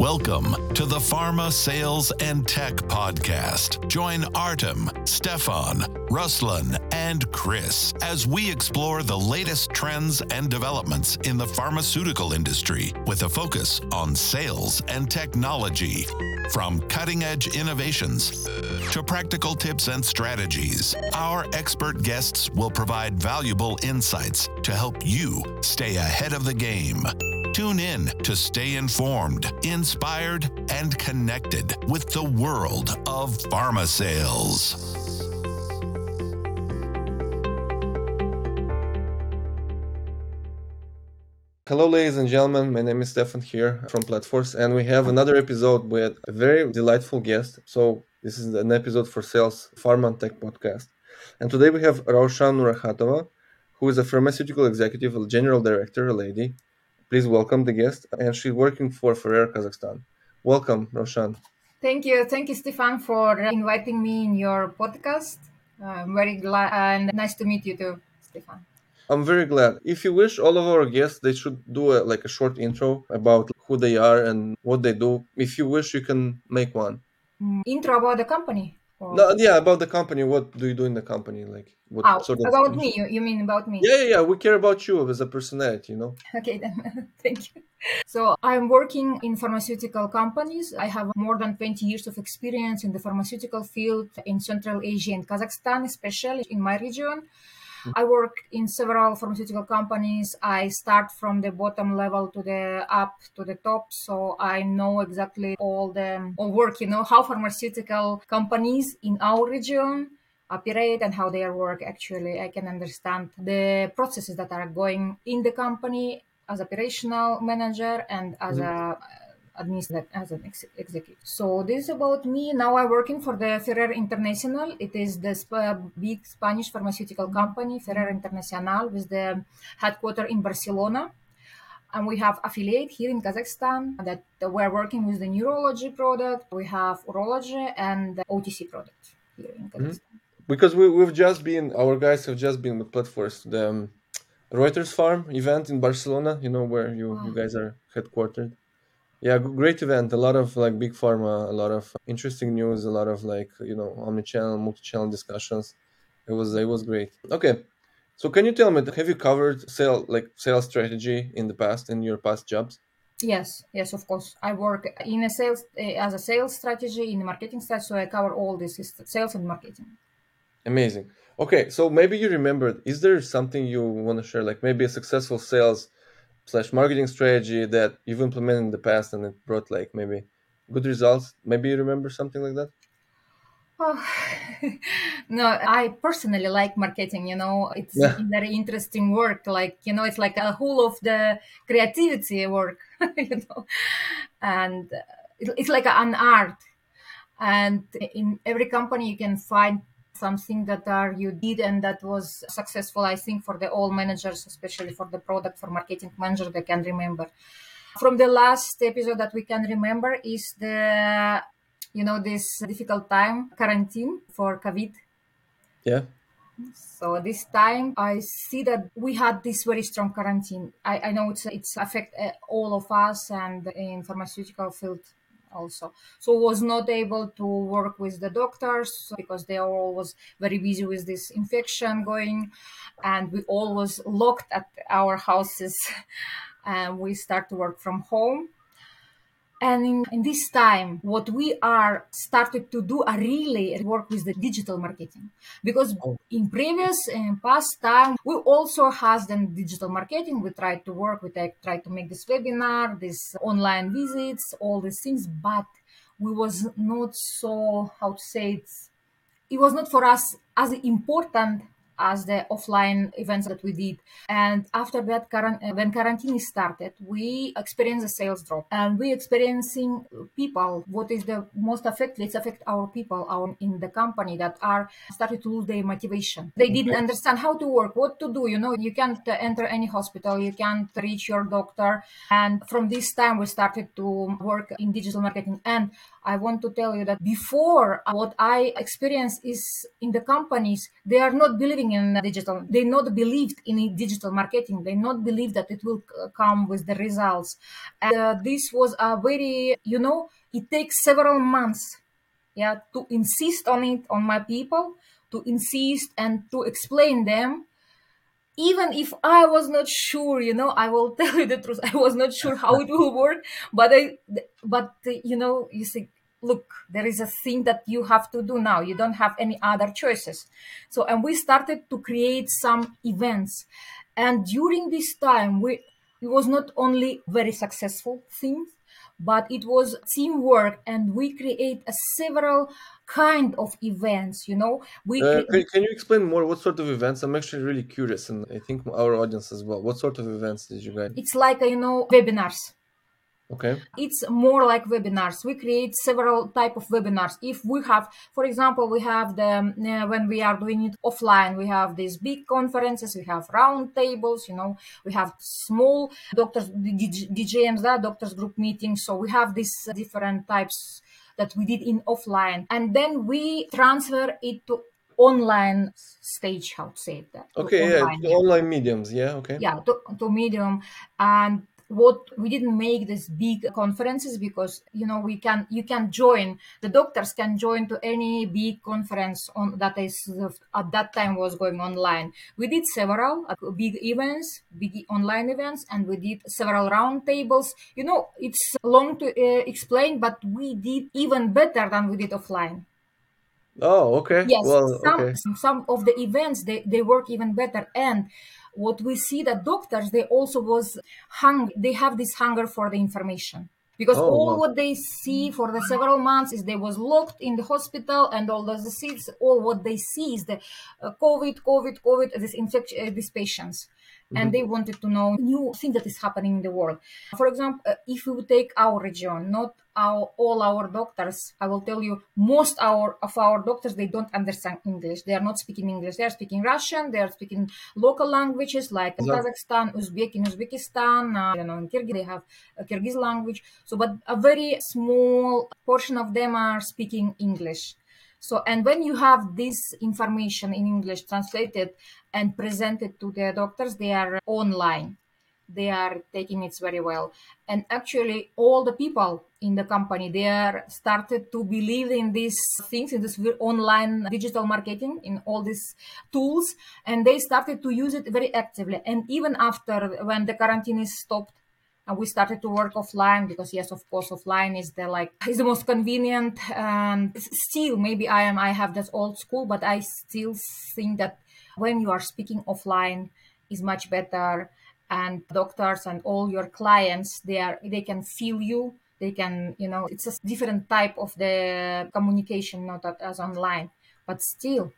Welcome to the Pharma Sales and Tech Podcast. Join Artem, Stefan, Ruslan, and Chris as we explore the latest trends and developments in the pharmaceutical industry with a focus on sales and technology. From cutting edge innovations to practical tips and strategies, our expert guests will provide valuable insights to help you stay ahead of the game. Tune in to stay informed, inspired, and connected with the world of pharma sales. Hello, ladies and gentlemen. My name is Stefan here from Platforce, and we have another episode with a very delightful guest. So, this is an episode for Sales Pharma and Tech podcast. And today we have Raushan Nurakhatova, who is a pharmaceutical executive, a general director, a lady. Please welcome the guest. And she's working for Ferrer Kazakhstan. Welcome, Raushan. Thank you. Thank you, Stefan, for inviting me in your podcast. I'm very glad and nice to meet you too, Stefan. I'm very glad. If you wish, all of our guests they should do a, like a short intro about who they are and what they do. If you wish, you can make one. Mm, intro about the company. Or... No, yeah, about the company. What do you do in the company? Like what oh, sort of about me? You, you mean about me? Yeah, yeah, yeah. We care about you as a personality. You know. Okay, then. Thank you. So I'm working in pharmaceutical companies. I have more than 20 years of experience in the pharmaceutical field in Central Asia and Kazakhstan, especially in my region. I work in several pharmaceutical companies. I start from the bottom level to the up to the top, so I know exactly all the all work. You know how pharmaceutical companies in our region operate and how they work. Actually, I can understand the processes that are going in the company as operational manager and as mm-hmm. a administrator as an ex- executive. So this is about me. Now I'm working for the Ferrer International. It is the sp- big Spanish pharmaceutical company, Ferrer International, with the headquarters in Barcelona. And we have affiliate here in Kazakhstan that we're working with the neurology product. We have urology and the OTC product here in mm-hmm. Kazakhstan. Mm-hmm. Because we, we've just been, our guys have just been with Platforce, the um, Reuters Pharma event in Barcelona, you know, where you, wow. you guys are headquartered. Yeah, great event. A lot of like big pharma, a lot of interesting news, a lot of like you know omni-channel, multi-channel discussions. It was it was great. Okay, so can you tell me have you covered sale like sales strategy in the past in your past jobs? Yes, yes, of course. I work in a sales eh, as a sales strategy in the marketing side, so I cover all this sales and marketing. Amazing. Okay, so maybe you remembered Is there something you want to share, like maybe a successful sales slash marketing strategy that you've implemented in the past and it brought like maybe good results? Maybe you remember something like that? Oh, no, I personally like marketing. You know, it's yeah. very interesting work. Like you know, it's like a whole of the creativity work. you know, and it's like an art. And in every company, you can find something that are you did and that was successful i think for the all managers especially for the product for marketing manager they can remember. From the last episode that we can remember is the you know this difficult time quarantine for covid. Yeah. So this time i see that we had this very strong quarantine. I, I know it's it's affect uh, all of us and in pharmaceutical field also. So was not able to work with the doctors because they are always very busy with this infection going. And we always locked at our houses and we start to work from home and in, in, this time, what we are started to do are really work with the digital marketing because oh. in previous and past time we also has done digital marketing. We tried to work, we try to make this webinar, this online visits, all these things, but we was not so how to say it. It was not for us as important as the offline events that we did. And after that, uh, when quarantine started, we experienced a sales drop and we experiencing people. What is the most affected? It's affect our people our, in the company that are started to lose their motivation. They didn't understand how to work, what to do. You know, you can't enter any hospital, you can't reach your doctor. And from this time, we started to work in digital marketing. And I want to tell you that before what I experienced is in the companies, they are not believing in digital. They not believed in digital marketing. They not believe that it will come with the results. And uh, this was a very, you know, it takes several months, yeah, to insist on it on my people, to insist and to explain them even if I was not sure, you know, I will tell you the truth. I was not sure how it will work, but I, but you know, you see, look, there is a thing that you have to do now. You don't have any other choices. So, and we started to create some events, and during this time, we it was not only very successful things, but it was teamwork, and we create a several kind of events you know? We uh, can, can, you explain more what sort of events? I'm actually really curious and i think our audience as well. What sort of events did you guys it's like you know webinars. Okay. It's more like webinars. We create several type of webinars. If we have for example we have the uh, when we are doing it offline we have these big conferences we have round tables you know? We have small doctors djms that doctors group meetings. So we have these different types that we did in offline. And then we transfer it to online stage how to say that uh, okay online, yeah, online mediums yeah okay. Yeah to, to medium. And what we didn't make these big conferences because you know we can you can join the doctors can join to any big conference on that is at that time was going online. We did several uh, big events big online events and we did several round tables. You know it's long to uh, explain but we did even better than we did offline. Oh okay. Yes well, some, okay. some of the events they, they work even better. And what we see that doctors they also was hung they have this hunger for the information because oh, all wow. what they see for the several months is they was locked in the hospital and all those disease all what they see is the uh, covid covid covid this infection uh, these patients and mm-hmm. they wanted to know new thing that is happening in the world. For example, uh, if we take our region, not our, all our doctors, I will tell you, most our, of our doctors they don't understand English. They are not speaking English. They are speaking Russian. They are speaking local languages like Kazakhstan, Uzbek in Uzbekistan. Uh, you know, in Kyrgyz they have a Kyrgyz language. So, but a very small portion of them are speaking English. So, and when you have this information in English translated and presented to the doctors, they are online. They are taking it very well. And actually, all the people in the company, they are started to believe in these things, in this online digital marketing, in all these tools, and they started to use it very actively. And even after when the quarantine is stopped, and we started to work offline because yes of course offline is the like is the most convenient and still maybe i am i have that old school but i still think that when you are speaking offline is much better. And doctors and all your clients they are they can feel you. They can you know it's a different type of the communication not as online. But still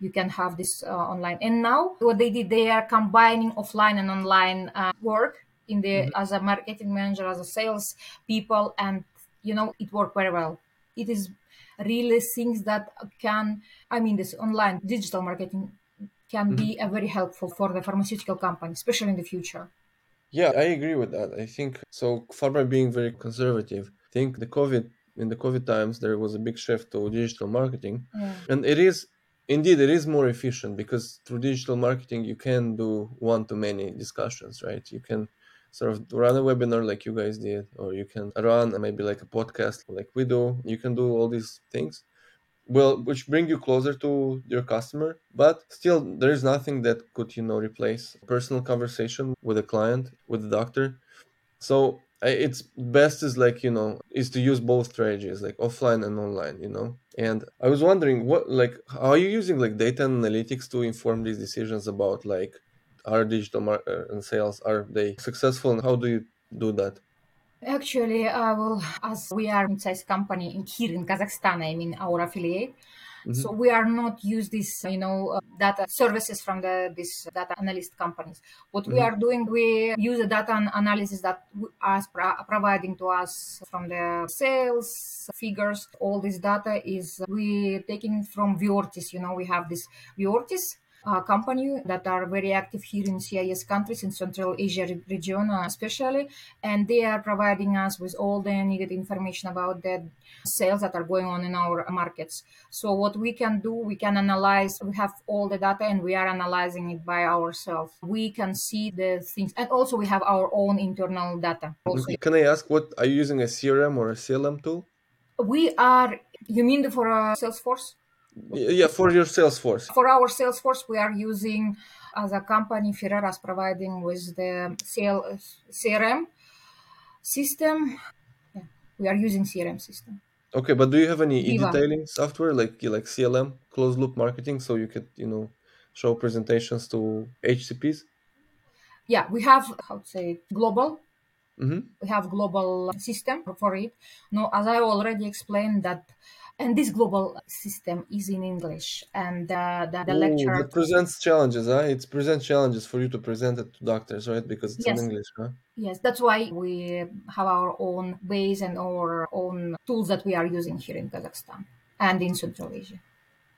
you can have this uh, online. And now what they did they are combining offline and online uh, work in the mm-hmm. as a marketing manager as a sales people and you know it worked very well it is really things that can i mean this online digital marketing can mm-hmm. be a very helpful for the pharmaceutical company especially in the future yeah i agree with that i think so pharma being very conservative i think the covid in the covid times there was a big shift to digital marketing yeah. and it is indeed it is more efficient because through digital marketing you can do one to many discussions right you can sort of run a webinar like you guys did, or you can run maybe like a podcast like we do. You can do all these things. Well, which bring you closer to your customer, but still there is nothing that could, you know, replace personal conversation with a client, with the doctor. So it's best is like you know is to use both strategies like offline and online you know and i was wondering what like are you using like data analytics to inform these decisions about like are digital uh, and sales are they successful and how do you do that actually i will as we are size company in here in kazakhstan i mean our affiliate mm-hmm. so we are not use this you know uh, data services from the this data analyst companies what mm-hmm. we are doing we use the data analysis that are providing to us from the sales figures all this data is we taking from Viortis you know we have this Viortis uh, company that are very active here in CIS countries in Central Asia region, uh, especially, and they are providing us with all the needed information about the sales that are going on in our markets. So what we can do, we can analyze. We have all the data, and we are analyzing it by ourselves. We can see the things, and also we have our own internal data. Also. Can I ask what are you using a CRM or a CLM tool? We are. You mean for uh, Salesforce? Yeah, for your Salesforce. For our Salesforce, we are using as a company Ferreras providing with the CRM system. Yeah, we are using CRM system. Okay, but do you have any e-detailing software like like CLM, closed loop marketing, so you could you know show presentations to HCPs? Yeah, we have how to say global. Mm-hmm. We have global system for it. No, as I already explained that and this global system is in english and uh, the, the Ooh, lecture that presents challenges huh? it presents challenges for you to present it to doctors right because it's Yes. in english huh? yes that's why we have our own ways and our own tools that we are using here in kazakhstan and in central asia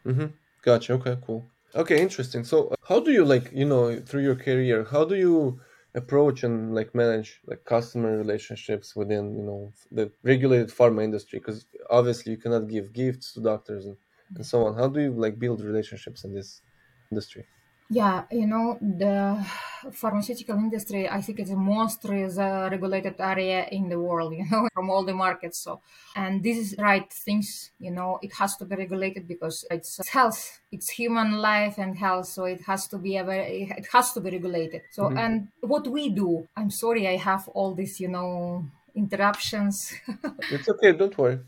mm-hmm. gotcha okay cool okay interesting so uh, how do you like you know through your career how do you approach and like manage like customer relationships within you know the regulated pharma industry because obviously you cannot give gifts to doctors and, and so on. How do you like build relationships in this industry yeah you know the pharmaceutical industry i think it's the most is a regulated area in the world you know from all the markets so. And this is right things you know it has to be regulated because it's health it's human life and health so it has to be a very, it has to be regulated. So Mhm. and what we do i'm sorry i have all these you know interruptions. It's okay don't worry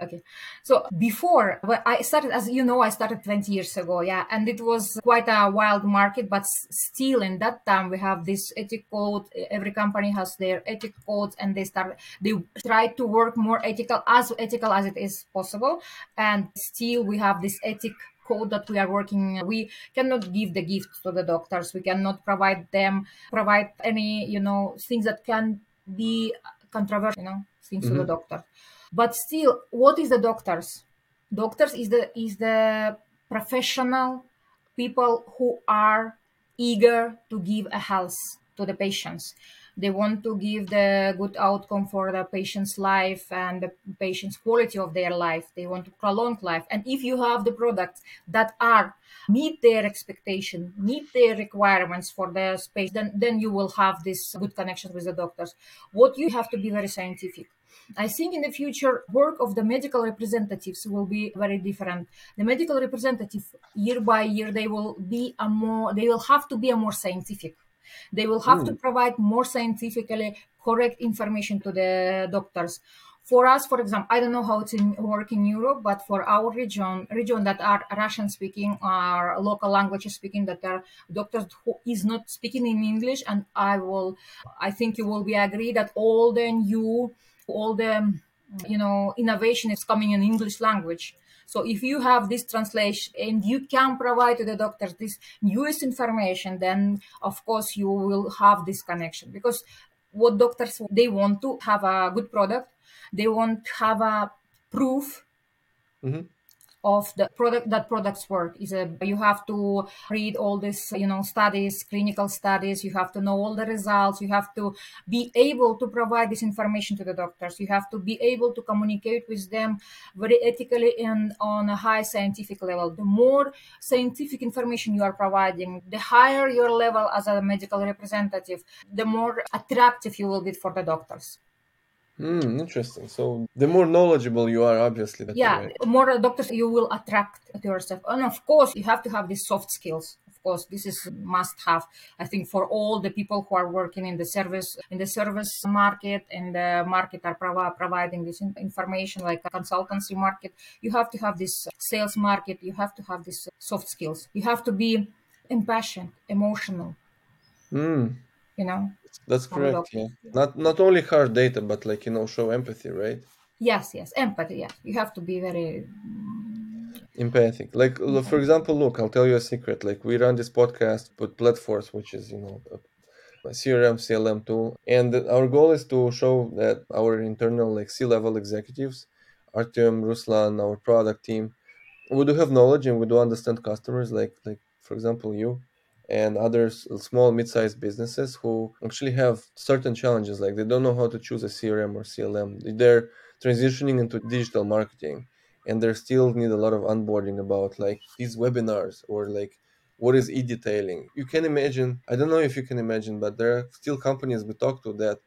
okay so before well, i started as you know i started 20 years ago yeah and it was quite a wild market but still in that time we have this ethic code every company has their ethic codes and they start they try to work more ethical as ethical as it is possible and still we have this ethic code that we are working we cannot give the gift to the doctors we cannot provide them provide any you know things that can be controversial you know things to the Mhm. doctor but still what is the doctors? Doctors is the is the professional people who are eager to give a health to the patients they want to give the good outcome for the patient's life and the patient's quality of their life they want to prolong life and if you have the products that are meet their expectation meet their requirements for the space then then you will have this good connection with the doctors what you have to be very scientific I think in the future, work of the medical representatives will be very different. The medical representative, year by year, they will be a more, they will have to be a more scientific. They will have to hmm. provide more scientifically correct information to the doctors. For us, for example, I don't know how it's in work in Europe, but for our region, region that are Russian speaking or local language speaking, that are doctors who is not speaking in English, and I will, I think you will be agree that all the new all the you know innovation is coming in english language so if you have this translation and you can provide to the doctors this newest information then of course you will have this connection because what doctors they want to have a good product they want to have a proof Mhm. Of the product that products work. Is a you have to read all these you know studies clinical studies. You have to know all the results. You have to be able to provide this information to the doctors. You have to be able to communicate with them very ethically and on a high scientific level. The more scientific information you are providing the higher your level as a medical representative the more attractive you will be for the doctors Hmm, interesting. So the more knowledgeable you are, obviously, yeah more doctors you will attract to yourself. And of course you have to have these soft skills. Of course this is must have i think for all the people who are working in the service in the service market and the market are provi- providing this in- information like a consultancy market. You have to have this sales market. You have to have these soft skills. You have to be impassioned emotional. Hmm, you know that's correct. doctors, Yeah. Not not only hard data, but like you know, show empathy, right? yes yes empathy yeah you have to be very mm, Empathic. Like l- for example, look, I'll tell you a secret. Like we run this podcast with Platforce, which is you know a, CRM CLM tool, and our goal is to show that our internal like C-level executives, Artyom, Ruslan, our product team, we do have knowledge and we do understand customers like like for example, you and other small mid-sized businesses who actually have certain challenges like they don't know how to choose a crm or clm they're transitioning into digital marketing and they still need a lot of onboarding about like these webinars or like what is e-detailing. You can imagine i don't know if you can imagine but there are still companies we talk to that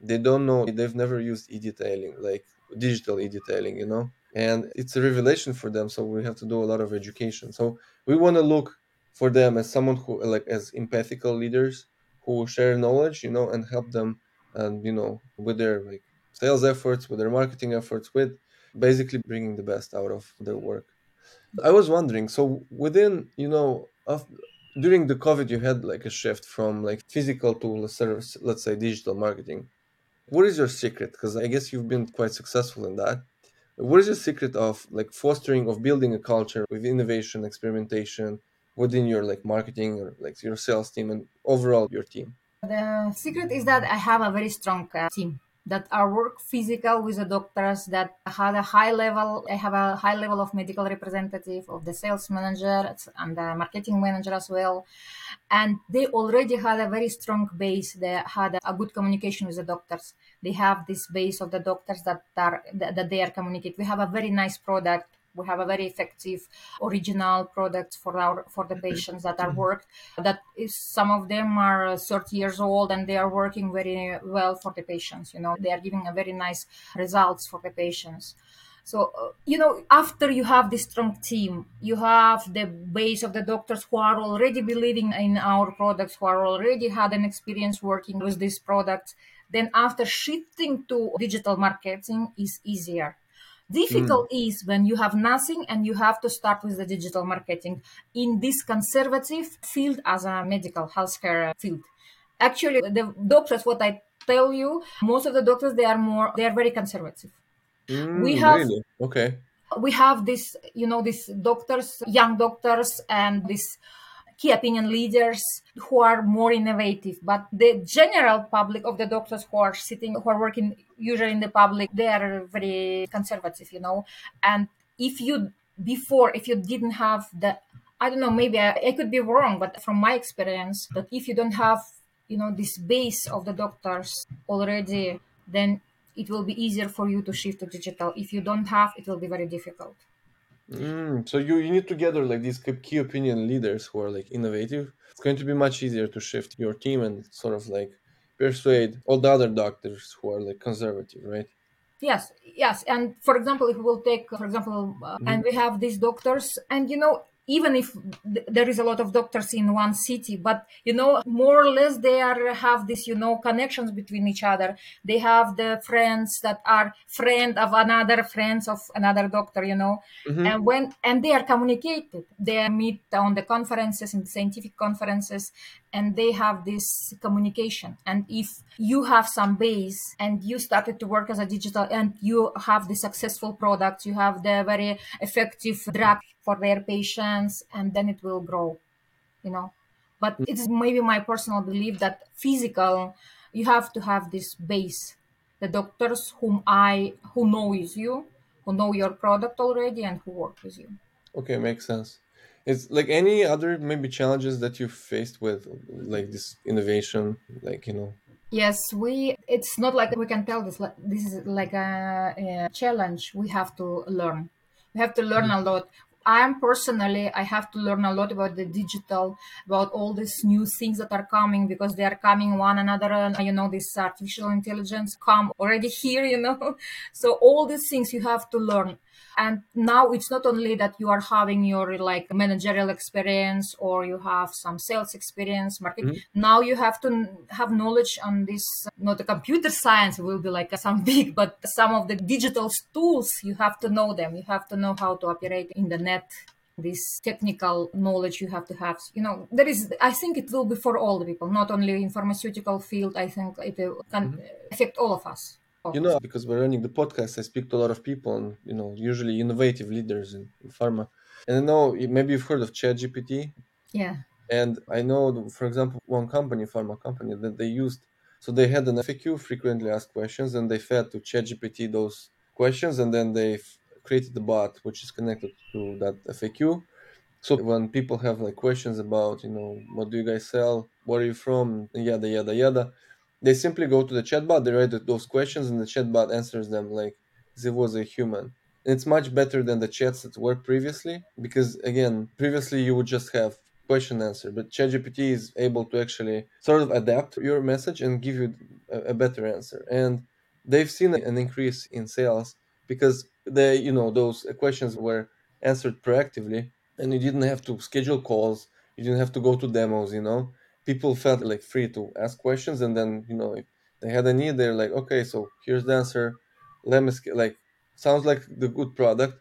they don't know they've never used e-detailing like digital e-detailing you know? And it's a revelation for them so we have to do a lot of education. So we want to look for them as someone who like as empathical leaders who share knowledge you know and help them and you know with their like sales efforts with their marketing efforts with basically bringing the best out of their work. I was wondering so within you know of during the covid you had like a shift from like physical to let's, let's say digital marketing. What is your secret? Because i guess you've been quite successful in that. What is your secret of like fostering of building a culture with innovation experimentation within your like marketing or like your sales team and overall your team? The secret is that I have a very strong uh, team that are work physical with the doctors that had a high level i have a high level of medical representative of the sales manager and the marketing manager as well. And they already had a very strong base. They had a good communication with the doctors. They have this base of the doctors that are that they are communicate. We have a very nice product we have a very effective original products for our for the patients that are mm-hmm. worked that is some of them are uh, 30 years old and they are working very well for the patients you know they are giving a very nice results for the patients so, uh, you know, after you have this strong team, you have the base of the doctors who are already believing in our products, who are already had an experience working with these products. Then after shifting to digital marketing is easier Difficult mm. is when you have nothing and you have to start with the digital marketing in this conservative field as a medical healthcare field. Actually, the doctors, what I tell you, most of the doctors they are more they are very conservative. Mm, we have really? okay. We have this, you know, these doctors, young doctors, and this key opinion leaders who are more innovative but the general public of the doctors who are sitting who are working usually in the public they are very conservative you know? And if you before if you didn't have the i don't know maybe I, I could be wrong but from my experience that if you don't have you know this base of the doctors already then it will be easier for you to shift to digital. If you don't have it will be very difficult Mm, so you, you need to gather like these key opinion leaders who are like innovative. It's going to be much easier to shift your team and sort of like persuade all the other doctors who are like conservative, right? Yes, yes. And for example, if we will take, for example, uh, mm-hmm. and we have these doctors, and you know, even if th- there is a lot of doctors in one city but you know more or less they are have this you know connections between each other. They have the friends that are friend of another friends of another doctor you know? Mm-hmm. and when and they are communicated. They meet on the conferences and scientific conferences and they have this communication. And if you have some base and you started to work as a digital and you have the successful product you have the very effective drug for their patients and then it will grow you know. But mm. it's maybe my personal belief that physical you have to have this base. The doctors whom i who knows you who know your product already and who work with you. Okay makes sense it's like any other maybe challenges that you faced with like this innovation like you know yes we it's not like we can tell this this is like a, a challenge we have to learn we have to learn mm. a lot I'm personally, I have to learn a lot about the digital, about all these new things that are coming because they are coming one another. and You know, this artificial intelligence come already here, you know. So all these things you have to learn and now it's not only that you are having your like managerial experience or you have some sales experience marketing. Mm-hmm. now you have to have knowledge on this not the computer science will be like some big but some of the digital tools you have to know them. You have to know how to operate in the net. This technical knowledge you have to have. You know there is i think it will be for all the people not only in pharmaceutical field. I think it can mm-hmm. affect all of us Oh. you know, because we're running the podcast, I speak to a lot of people, and you know, usually innovative leaders in, in pharma. And I know maybe you've heard of ChatGPT. Yeah. And I know, for example, one company, pharma company, that they used. So they had an FAQ, frequently asked questions, and they fed to ChatGPT those questions, and then they created the bot which is connected to that FAQ, So when people have like questions about, you know, what do you guys sell? Where are you from? Yada yada yada. They simply go to the chatbot, they write those questions, and the chatbot answers them like if it was a human. And it's much better than the chats that were previously because again, previously you would just have question answer, but ChatGPT is able to actually sort of adapt your message and give you a, a better answer. And they've seen an increase in sales because they, you know, those questions were answered proactively and you didn't have to schedule calls you didn't have to go to demos you know people felt like free to ask questions and then you know if they had a need they're like okay so here's the answer. Let me like sounds like the good product.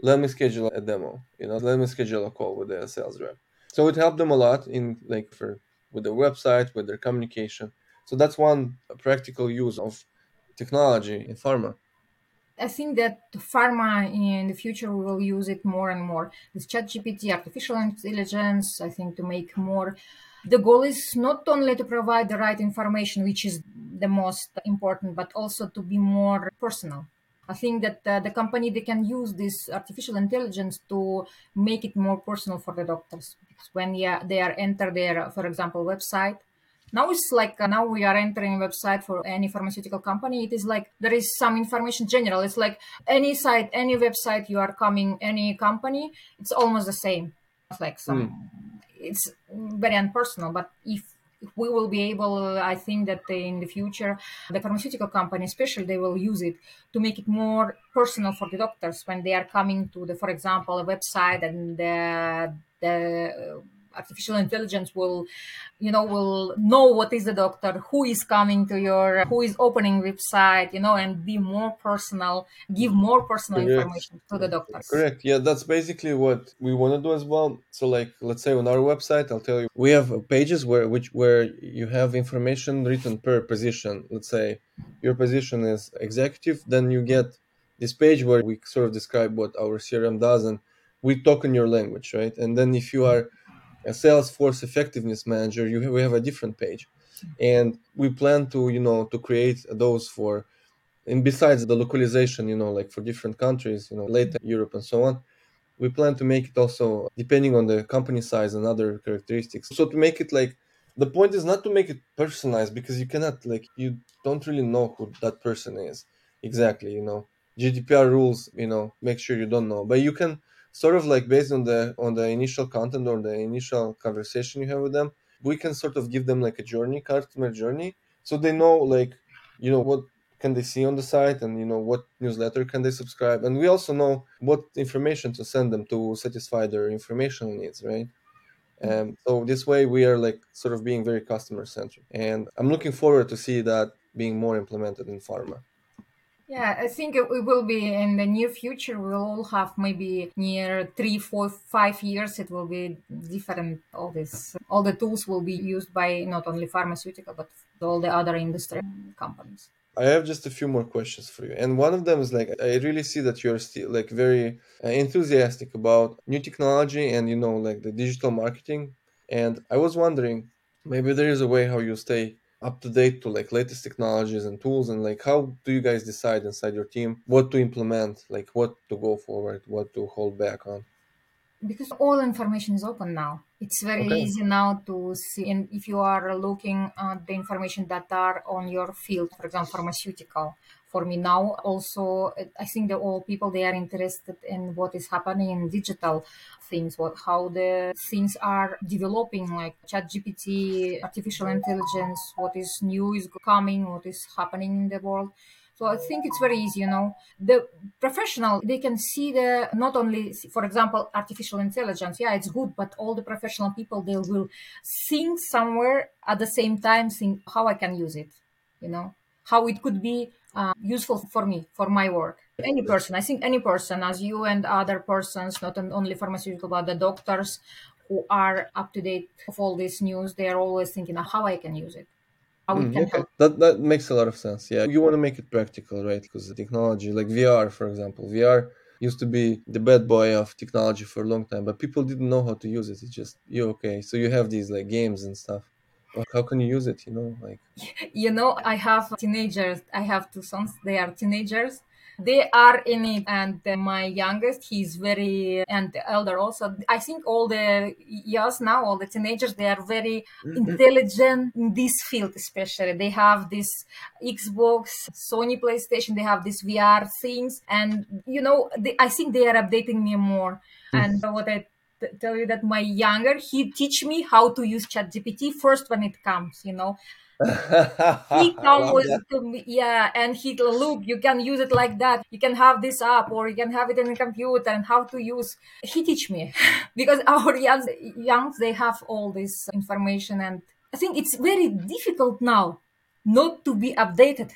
Let me schedule a demo you know let me schedule a call with the sales rep. So it helped them a lot in like for with their website with their communication. So that's one practical use of technology in pharma I think that pharma in the future will use it more and more. With ChatGPT, artificial intelligence, I think to make more. The goal is not only to provide the right information, which is the most important, but also to be more personal. I think that uh, the company they can use this artificial intelligence to make it more personal for the doctors. Because when yeah, they are enter their, for example, website, now it's like uh, now we are entering a website for any pharmaceutical company. It is like there is some information general. It's like any site any website you are coming any company it's almost the same. It's like some mm. it's very impersonal but if we will be able i think that in the future the pharmaceutical company especially they will use it to make it more personal for the doctors when they are coming to the for example a website and the, the artificial intelligence will you know will know what is the doctor who is coming to your who is opening website you know and be more personal give more personal correct. information to the doctors. Correct. Yeah that's basically what we want to do as well. So like let's say on our website i'll tell you we have pages where which where you have information written per position. Let's say your position is executive then you get this page where we sort of describe what our crm does and we talk in your language right? And then if you are a Salesforce effectiveness manager, you we have a different page, and we plan to you know to create those for, and besides the localization, you know, like for different countries, you know, later Europe and so on, we plan to make it also depending on the company size and other characteristics. So to make it like the point is not to make it personalized because you cannot like you don't really know who that person is exactly you know. Gdpr rules you know make sure you don't know. But you can sort of like based on the on the initial content or the initial conversation you have with them we can sort of give them like a journey customer journey. So they know like you know what can they see on the site and you know what newsletter can they subscribe. And we also know what information to send them to satisfy their informational needs right? And so this way we are like sort of being very customer centric and i'm looking forward to see that being more implemented in pharma yeah, I think it will be in the near future. We'll all have maybe near three, four, five years. It will be different. All this, all the tools will be used by not only pharmaceutical but all the other industry companies. I have just a few more questions for you, and one of them is like I really see that you're still like very uh, enthusiastic about new technology and you know like the digital marketing. And I was wondering, maybe there is a way how you stay up to date to like latest technologies and tools and like how do you guys decide inside your team what to implement like what to go forward what to hold back on because all information is open now it's very okay. easy now to see and if you are looking at the information that are on your field for example pharmaceutical for me now also i think that all people they are interested in what is happening in digital things what how the things are developing like chat gpt artificial intelligence what is new is coming what is happening in the world so I think it's very easy, you know. The professional, they can see the, not only, for example, artificial intelligence. Yeah, it's good, but all the professional people, they will think somewhere at the same time, think how I can use it, you know, how it could be uh, useful for me, for my work. Any person, I think any person, as you and other persons, not only pharmaceutical, but the doctors who are up to date of all this news, they are always thinking how I can use it how it mm, can okay. help. That that makes a lot of sense. Yeah, you want to make it practical, right? Because the technology, like VR, for example, VR used to be the bad boy of technology for a long time, but people didn't know how to use it. It's just you okay. So you have these like games and stuff. How can you use it? You know, like you know, I have teenagers. I have two sons. They are teenagers. they are in it and my youngest he's very and the elder also i think all the yes now all the teenagers they are very mm-hmm. intelligent in this field especially they have this xbox sony playstation they have these vr things and you know they, i think they are updating me more mm. and what i tell you that my younger he teach me how to use chat gpt first when it comes you know he come with to me, yeah, and he look, you can use it like that. You can have this app, or you can have it in a computer, and how to use. He teach me because our young youngs they have all this information, and I think it's very difficult now not to be updated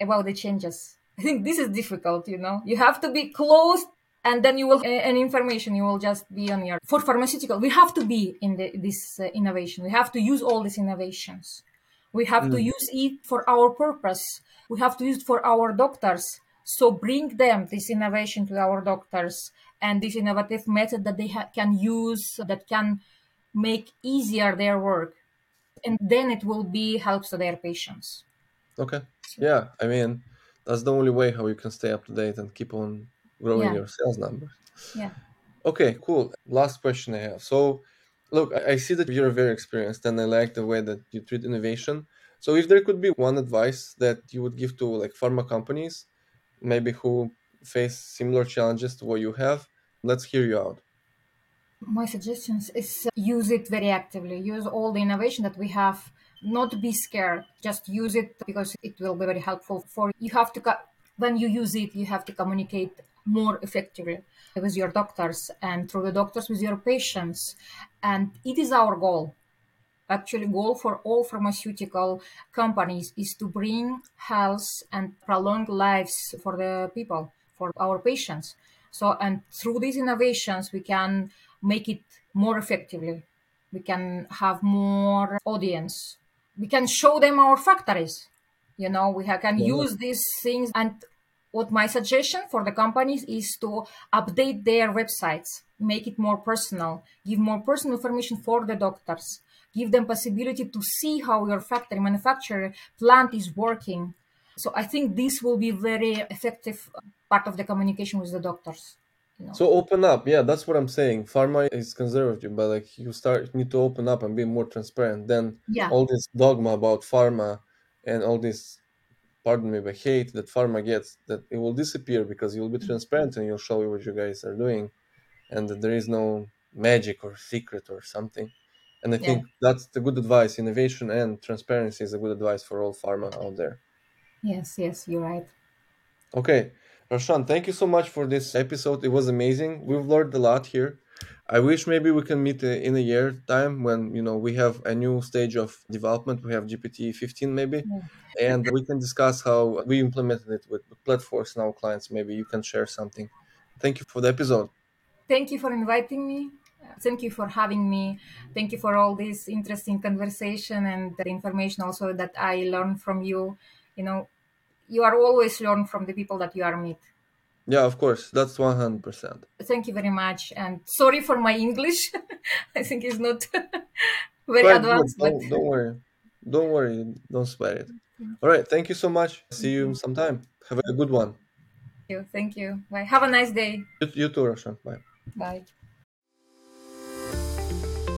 about the changes. I think this is difficult. You know, you have to be close and then you will and information you will just be on your for pharmaceutical we have to be in the, this uh, innovation. We have to use all these innovations. We have mm. to use it for our purpose. We have to use it for our doctors. So bring them this innovation to our doctors and this innovative method that they ha- can use that can make easier their work. And then it will be helps to their patients. Okay. Yeah i mean that's the only way how you can stay up to date and keep on growing yeah. your sales numbers. Yeah. Okay, cool. Last question I have. So, look, I see that you're very experienced and I like the way that you treat innovation. So, if there could be one advice that you would give to like pharma companies, maybe who face similar challenges to what you have, let's hear you out. My suggestions is uh, use it very actively. Use all the innovation that we have. Not be scared. Just use it because it will be very helpful for you. Have to when you use it, you have to communicate more effectively with your doctors and through the doctors with your patients. And it is our goal. Actually, goal for all pharmaceutical companies is to bring health and prolong lives for the people, for our patients. So, and through these innovations, we can make it more effectively. We can have more audience. We can show them our factories. You know, we can yeah. use these things and what my suggestion for the companies is to update their websites make it more personal give more personal information for the doctors give them possibility to see how your factory manufacturer plant is working so i think this will be very effective part of the communication with the doctors you know? so open up yeah that's what i'm saying pharma is conservative but like you start you need to open up and be more transparent then yeah. all this dogma about pharma and all this pardon me, but hate that pharma gets, that it will disappear because you'll be mm-hmm. transparent and you'll show you what you guys are doing, and that there is no magic or secret or something. And I yeah. think that's the good advice. Innovation and transparency is a good advice for all pharma out there. Yes, yes, you're right. Okay, Raushan, thank you so much for this episode. It was amazing. We've learned a lot here. I wish maybe we can meet uh, in a year time when you know we have a new stage of development. We have GPT 15 maybe, yeah. and we can discuss how we implemented it with Platforce and our clients. Maybe you can share something. Thank you for the episode. Thank you for inviting me. Thank you for having me. Thank you for all this interesting conversation and the information also that I learned from you. You know, you are always learn from the people that you are meet. Yeah, of course. That's 100%. Thank you very much. And sorry for my English. I think it's not very advanced. Don't, but... don't worry. Don't worry. Don't sweat it. Mm-hmm. All right. Thank you so much. See you mm-hmm. sometime. Have a good one. Thank you. Thank you. Bye. Have a nice day. You, you too, Raushan. Bye. Bye.